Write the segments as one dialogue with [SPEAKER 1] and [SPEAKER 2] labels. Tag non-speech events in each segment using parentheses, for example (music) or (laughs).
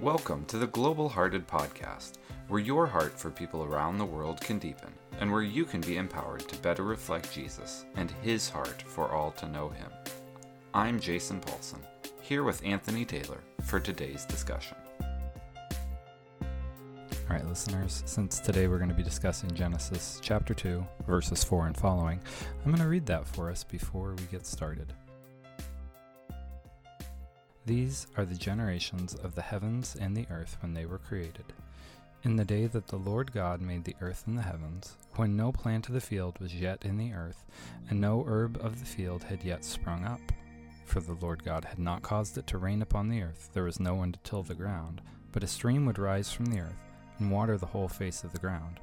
[SPEAKER 1] Welcome to the Global Hearted Podcast, where your heart for people around the world can deepen, and where you can be empowered to better reflect Jesus and his heart for all to know him. I'm Jason Paulson, here with Anthony Taylor for today's discussion.
[SPEAKER 2] All right, listeners, since today we're going to be discussing Genesis chapter 2, verses 4 and following, I'm going to read that for us before we get started. These are the generations of the heavens and the earth when they were created. In the day that the Lord God made the earth and the heavens, when no plant of the field was yet in the earth, and no herb of the field had yet sprung up. For the Lord God had not caused it to rain upon the earth, there was no one to till the ground, but a stream would rise from the earth and water the whole face of the ground.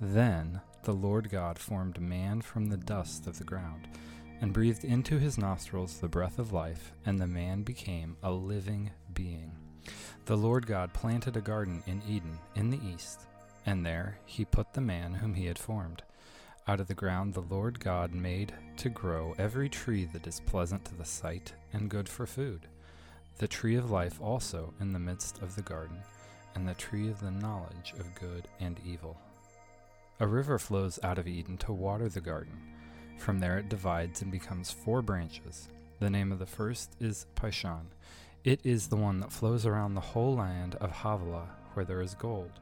[SPEAKER 2] Then the Lord God formed man from the dust of the ground, and breathed into his nostrils the breath of life, and the man became a living being. The Lord God planted a garden in Eden in the east, and there he put the man whom he had formed. Out of the ground the Lord God made to grow every tree that is pleasant to the sight and good for food, the tree of life also in the midst of the garden and the tree of the knowledge of good and evil. A river flows out of Eden to water the garden. From there it divides and becomes four branches. The name of the first is Pishon. It is the one that flows around the whole land of Havilah, where there is gold.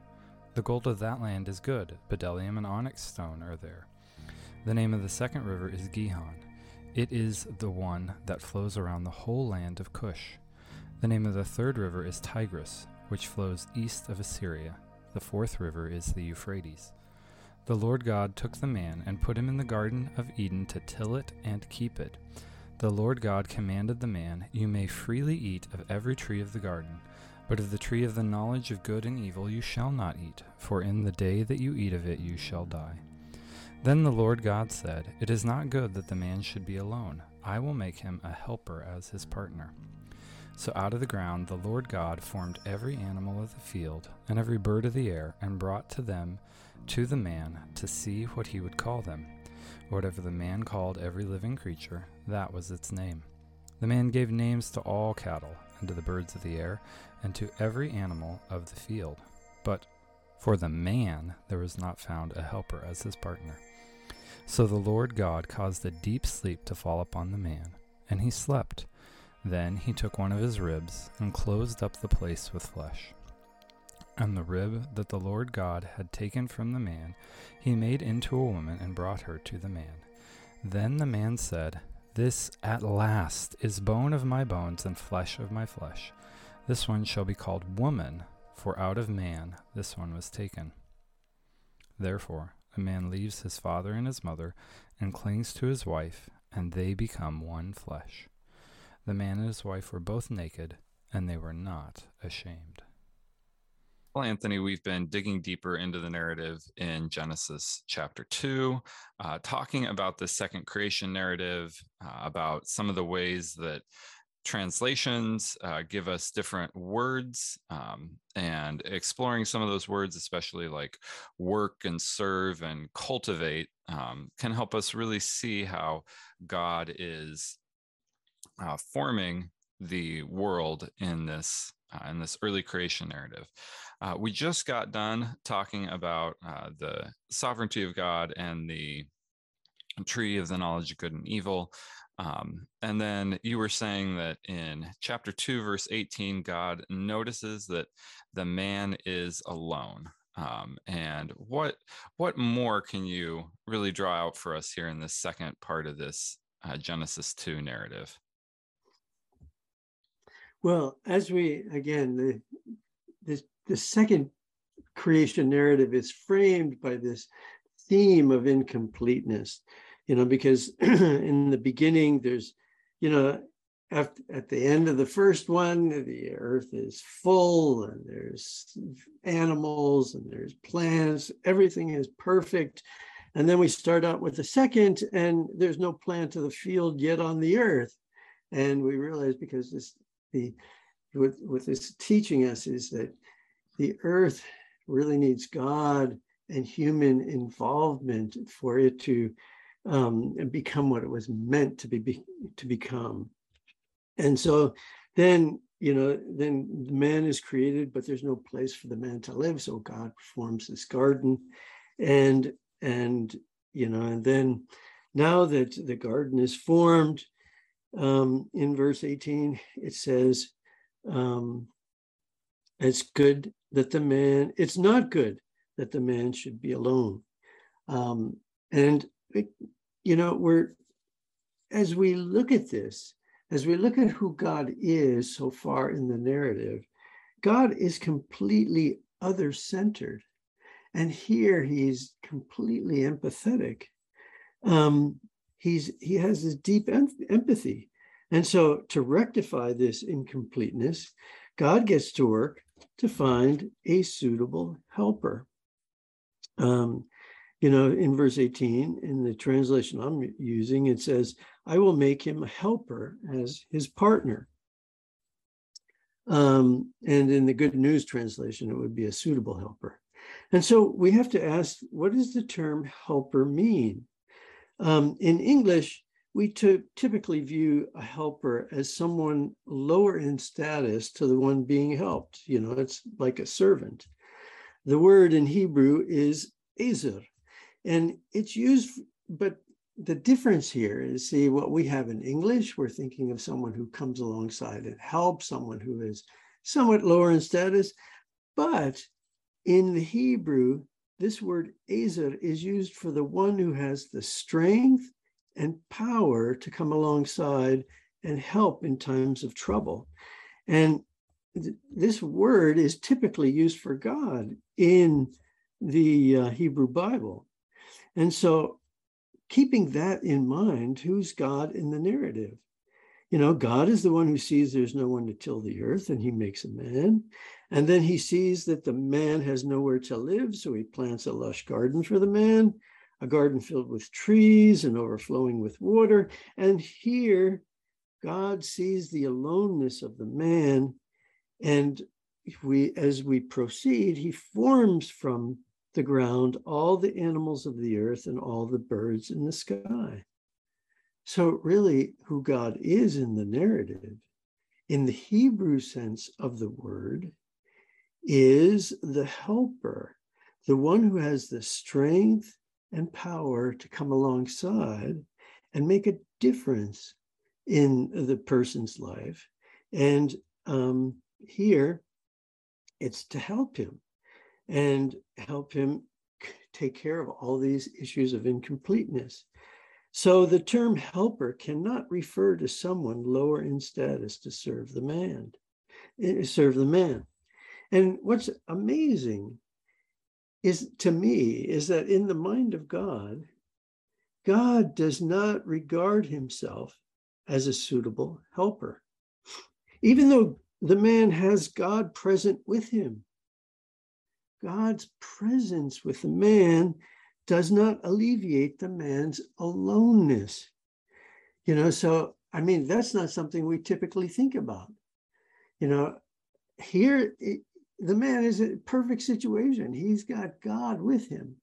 [SPEAKER 2] The gold of that land is good, bdellium and onyx stone are there. The name of the second river is Gihon. It is the one that flows around the whole land of Cush. The name of the third river is Tigris which flows east of Assyria. The fourth river is the Euphrates. The Lord God took the man and put him in the Garden of Eden to till it and keep it. The Lord God commanded the man, You may freely eat of every tree of the garden, but of the tree of the knowledge of good and evil you shall not eat, for in the day that you eat of it you shall die. Then the Lord God said, It is not good that the man should be alone. I will make him a helper as his partner. So out of the ground the Lord God formed every animal of the field and every bird of the air, and brought to them to the man to see what he would call them. Whatever the man called every living creature, that was its name. The man gave names to all cattle, and to the birds of the air, and to every animal of the field. But for the man there was not found a helper as his partner. So the Lord God caused a deep sleep to fall upon the man, and he slept. Then he took one of his ribs and closed up the place with flesh. And the rib that the Lord God had taken from the man, he made into a woman and brought her to the man. Then the man said, This at last is bone of my bones and flesh of my flesh. This one shall be called woman, for out of man this one was taken. Therefore, a man leaves his father and his mother and clings to his wife, and they become one flesh. The man and his wife were both naked, and they were not ashamed.
[SPEAKER 1] Well, Anthony, we've been digging deeper into the narrative in Genesis chapter 2, uh, talking about the second creation narrative, uh, about some of the ways that translations uh, give us different words um, and exploring some of those words, especially like work and serve and cultivate, um, can help us really see how God is uh, forming the world in this uh, in this early creation narrative. Uh, we just got done talking about uh, the sovereignty of God and the tree of the knowledge of good and evil. Um, and then you were saying that in chapter 2, verse 18, God notices that the man is alone. Um, and what what more can you really draw out for us here in this second part of this uh, Genesis 2 narrative?
[SPEAKER 3] Well, as we again, the this the second creation narrative is framed by this theme of incompleteness, you know, because (clears throat) in the beginning there's, you know, after, at the end of the first one, the earth is full and there's animals and there's plants, everything is perfect. And then we start out with the second, and there's no plant of the field yet on the earth. And we realize because this the what, what this teaching us is that the earth really needs God and human involvement for it to um, become what it was meant to be, be to become. And so then you know, then the man is created, but there's no place for the man to live. So God forms this garden, and and you know, and then now that the garden is formed, um, in verse 18 it says, um, "It's good that the man. It's not good that the man should be alone." Um, and it, you know, we're as we look at this, as we look at who God is so far in the narrative, God is completely other centered. And here he's completely empathetic. Um, he's he has this deep em- empathy. And so to rectify this incompleteness, God gets to work to find a suitable helper. Um, you know, in verse 18, in the translation I'm using, it says, I will make him a helper as his partner. Um, and in the Good News translation, it would be a suitable helper. And so we have to ask, what does the term helper mean? Um, in English, we typically view a helper as someone lower in status to the one being helped. You know, it's like a servant. The word in Hebrew is ezer, and it's used, but the difference here is see what we have in English, we're thinking of someone who comes alongside and helps someone who is somewhat lower in status. But in the Hebrew, this word ezer is used for the one who has the strength and power to come alongside and help in times of trouble. And th- this word is typically used for God in the uh, Hebrew Bible. And so keeping that in mind, who's God in the narrative? You know, God is the one who sees there's no one to till the earth and he makes a man. And then he sees that the man has nowhere to live. So he plants a lush garden for the man, a garden filled with trees and overflowing with water. And here, God sees the aloneness of the man. And we, as we proceed, he forms from the ground all the animals of the earth and all the birds in the sky. So, really, who God is in the narrative, in the Hebrew sense of the word, is the helper, the one who has the strength and power to come alongside and make a difference in the person's life. And um, here, it's to help him and help him take care of all these issues of incompleteness. So the term helper cannot refer to someone lower in status to serve the man, eh, serve the man. And what's amazing is to me is that in the mind of God, God does not regard himself as a suitable helper. Even though the man has God present with him, God's presence with the man does not alleviate the man's aloneness. You know, so I mean, that's not something we typically think about. You know, here it, the man is a perfect situation. He's got God with him,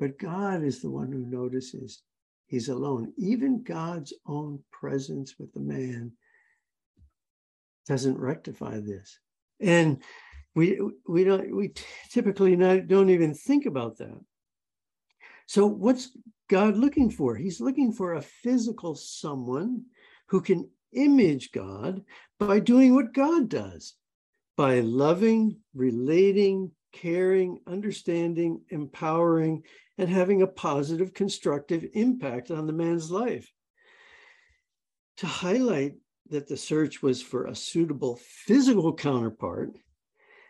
[SPEAKER 3] but God is the one who notices he's alone. Even God's own presence with the man doesn't rectify this. And we we don't we typically not, don't even think about that. So what's God looking for? He's looking for a physical someone who can image God by doing what God does, by loving, relating, caring, understanding, empowering, and having a positive, constructive impact on the man's life. To highlight that the search was for a suitable physical counterpart,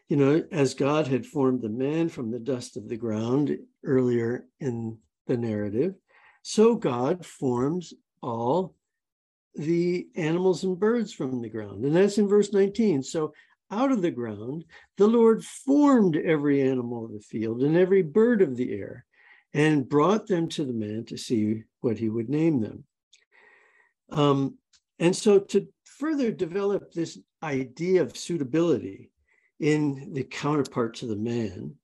[SPEAKER 3] you know, as God had formed the man from the dust of the ground earlier in the narrative, so God forms all the animals and birds from the ground. And that's in verse 19. So out of the ground, the Lord formed every animal of the field and every bird of the air and brought them to the man to see what he would name them. Um, and so to further develop this idea of suitability, in the counterpart to the man.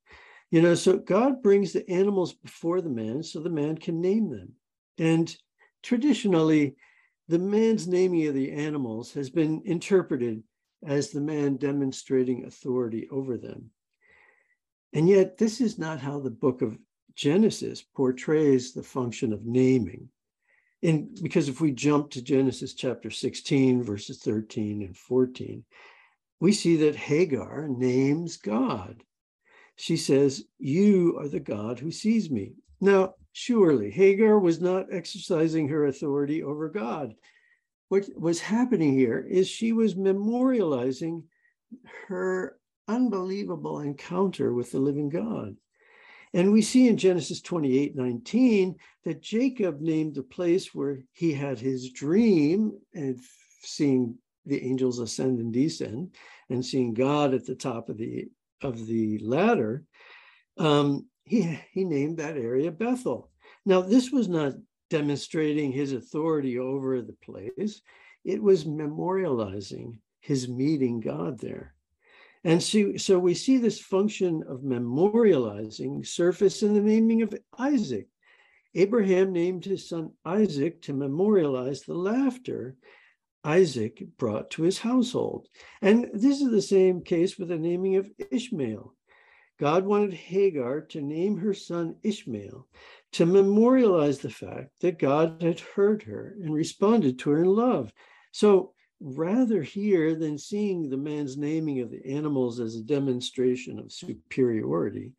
[SPEAKER 3] You know, so God brings the animals before the man so the man can name them. And traditionally, the man's naming of the animals has been interpreted as the man demonstrating authority over them. And yet, this is not how the book of Genesis portrays the function of naming. And because if we jump to Genesis chapter 16, verses 13 and 14, we see that Hagar names God. She says, You are the God who sees me. Now, surely Hagar was not exercising her authority over God. What was happening here is she was memorializing her unbelievable encounter with the living God. And we see in Genesis 28 19 that Jacob named the place where he had his dream and seeing the angels ascend and descend and seeing God at the top of the of the ladder, Um, he, he named that area Bethel. Now, this was not demonstrating his authority over the place, it was memorializing his meeting God there. And so, so we see this function of memorializing surface in the naming of Isaac. Abraham named his son Isaac to memorialize the laughter Isaac brought to his household. And this is the same case with the naming of Ishmael. God wanted Hagar to name her son Ishmael to memorialize the fact that God had heard her and responded to her in love. So rather here than seeing the man's naming of the animals as a demonstration of superiority,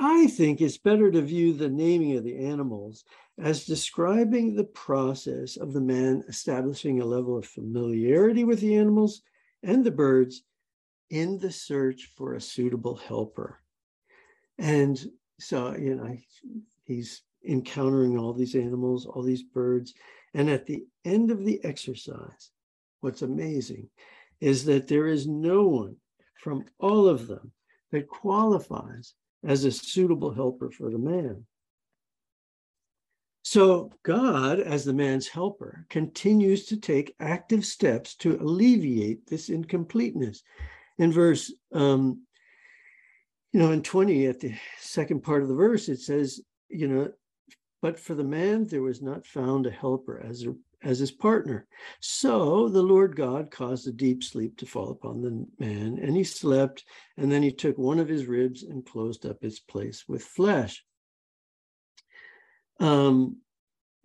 [SPEAKER 3] I think it's better to view the naming of the animals as describing the process of the man establishing a level of familiarity with the animals and the birds in the search for a suitable helper. And so, you know, he's encountering all these animals, all these birds. And at the end of the exercise, what's amazing is that there is no one from all of them that qualifies as a suitable helper for the man. So, God, as the man's helper, continues to take active steps to alleviate this incompleteness. In verse, um, you know, in 20, at the second part of the verse, it says, you know, but for the man there was not found a helper as a, as his partner. So the Lord God caused a deep sleep to fall upon the man, and he slept, and then he took one of his ribs and closed up its place with flesh. Um,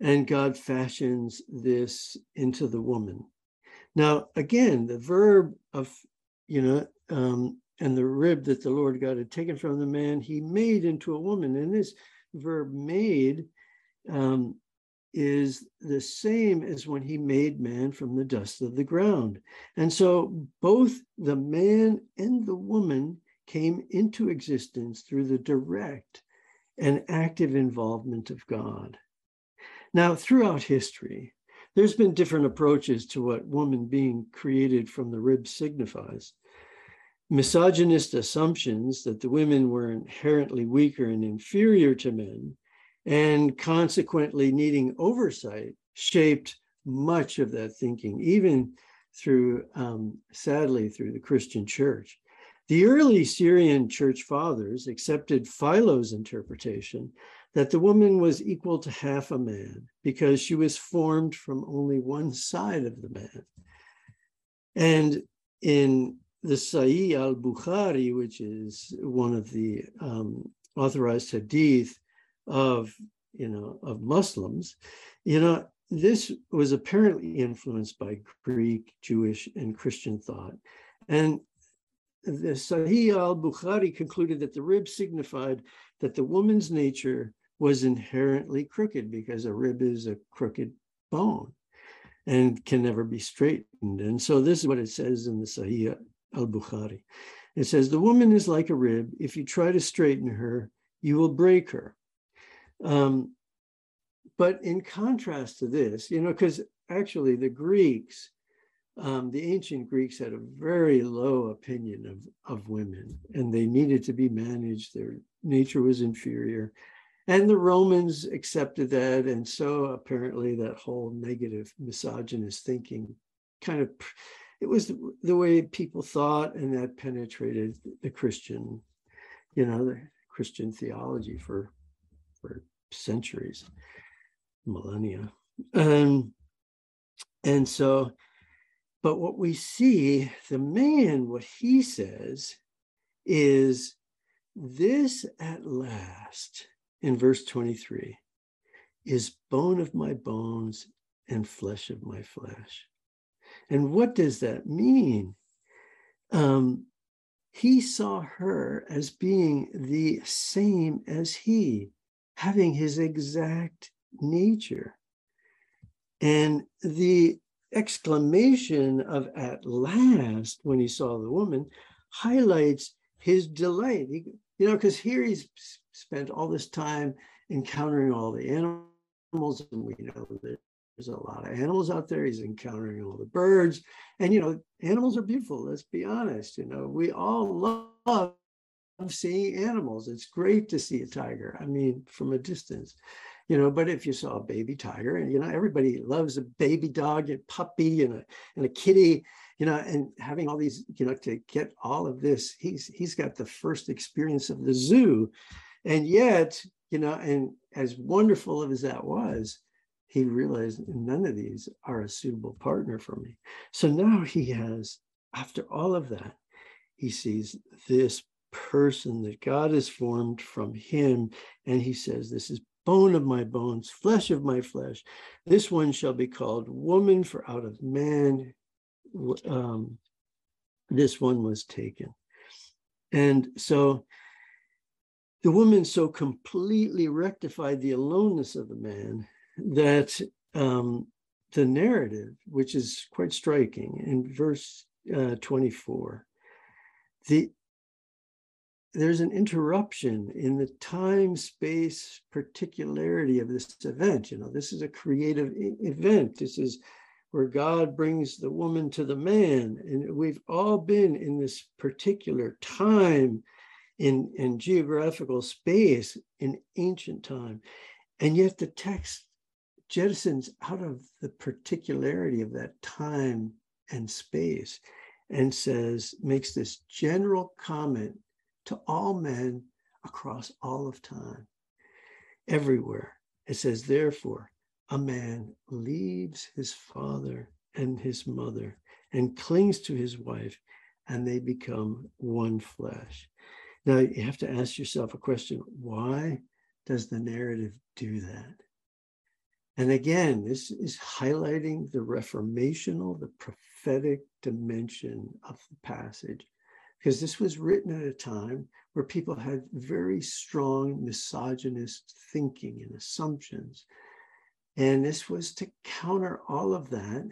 [SPEAKER 3] and God fashions this into the woman. Now, again, the verb of, you know, um, and the rib that the Lord God had taken from the man, he made into a woman. And this verb made um, is the same as when he made man from the dust of the ground. And so both the man and the woman came into existence through the direct and active involvement of God. Now, throughout history, there's been different approaches to what woman being created from the rib signifies. Misogynist assumptions that the women were inherently weaker and inferior to men, and consequently needing oversight, shaped much of that thinking, even through, um, sadly, through the Christian church. The early Syrian church fathers accepted Philo's interpretation that the woman was equal to half a man because she was formed from only one side of the man. And in the Sahih al Bukhari, which is one of the um, authorized hadith of you know of Muslims, you know this was apparently influenced by Greek, Jewish, and Christian thought, and the Sahih al Bukhari concluded that the rib signified that the woman's nature was inherently crooked because a rib is a crooked bone and can never be straightened. And so this is what it says in the Sahih al Bukhari. It says, The woman is like a rib. If you try to straighten her, you will break her. Um, but in contrast to this, you know, because actually the Greeks, um, the ancient Greeks had a very low opinion of, of women and they needed to be managed. Their nature was inferior. And the Romans accepted that. And so apparently that whole negative misogynist thinking kind of, it was the, way people thought, and that penetrated the Christian, you know, the Christian theology for centuries, millennia. Um, and so, But what we see, the man, what he says is this at last, in verse 23, is bone of my bones and flesh of my flesh. And what does that mean? Um, he saw her as being the same as he, having his exact nature. And the exclamation of at last when he saw the woman highlights his delight. He, you know, because here he's spent all this time encountering all the animals, and we know that there's a lot of animals out there. He's encountering all the birds, and you know, animals are beautiful. Let's be honest. You know, we all love seeing animals. It's great to see a tiger. I mean, from a distance, you know. But if you saw a baby tiger, and you know, everybody loves a baby dog and puppy and a and a kitty, you know, and having all these, you know, to get all of this, he's he's got the first experience of the zoo, and yet, you know, and as wonderful as that was, he realized none of these are a suitable partner for me. So now he has, after all of that, he sees this person that God has formed from him, and he says, "This is bone of my bones, flesh of my flesh. This one shall be called woman, for out of man um, this one was taken. And so the woman so completely rectified the aloneness of the man that um, the narrative, which is quite striking in verse uh, 24, the there's an interruption in the time space particularity of this event. You know, this is a creative event. This is where God brings the woman to the man. And we've all been in this particular time in, in geographical space in ancient time. And yet the text jettisons out of the particularity of that time and space and says, makes this general comment to all men across all of time, everywhere. It says, therefore, a man leaves his father and his mother and clings to his wife, and they become one flesh. Now, you have to ask yourself a question why does the narrative do that? And again, this is highlighting the reformational, the prophetic dimension of the passage, because this was written at a time where people had very strong misogynist thinking and assumptions and this was to counter all of that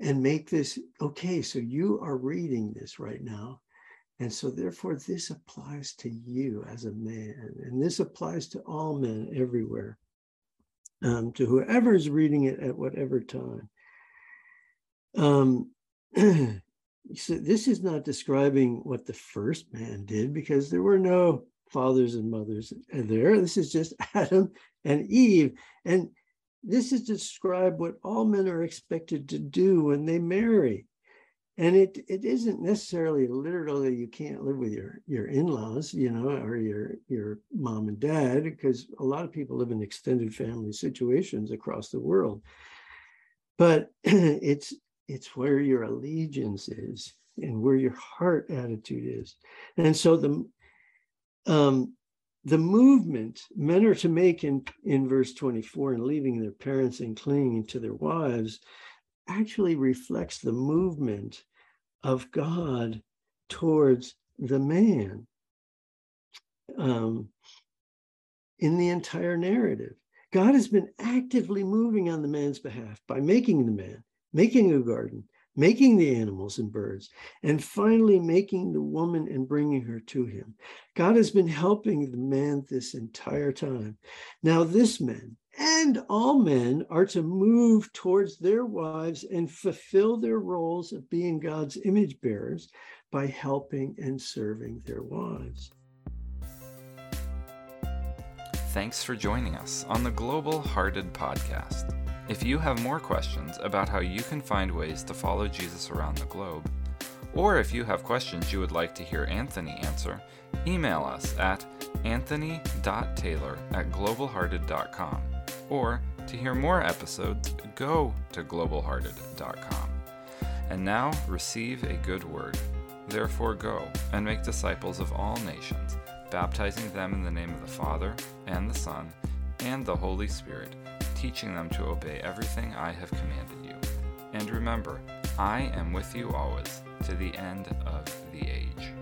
[SPEAKER 3] and make this okay. So you are reading this right now. And so, therefore, this applies to you as a man, and this applies to all men everywhere, um, to whoever is reading it at whatever time. Um, (clears throat) so this is not describing what the first man did because there were no fathers and mothers there. This is just (laughs) Adam and Eve. And this is describe what all men are expected to do when they marry. And it, it isn't necessarily literally you can't live with your, your in-laws, you know, or your, your mom and dad, because a lot of people live in extended family situations across the world. But (clears throat) it's it's where your allegiance is and where your heart attitude is. And so the um, the movement men are to make in, in verse 24 and leaving their parents and clinging to their wives actually reflects the movement of God towards the man um, in the entire narrative. God has been actively moving on the man's behalf by making the man, making a garden, making the animals and birds, and finally making the woman and bringing her to him. God has been helping the man this entire time. Now, this man and all men are to move towards their wives and fulfill their roles of being God's image bearers by helping and serving their wives.
[SPEAKER 1] Thanks for joining us on the Global Hearted Podcast. If you have more questions about how you can find ways to follow Jesus around the globe, or if you have questions you would like to hear Anthony answer, email us at anthony.taylor at globalhearted.com. Or to hear more episodes, go to globalhearted.com. And now receive a good word. Therefore go and make disciples of all nations, baptizing them in the name of the Father, and the Son, and the Holy Spirit, teaching them to obey everything I have commanded you. And remember, I am with you always to the end of the age.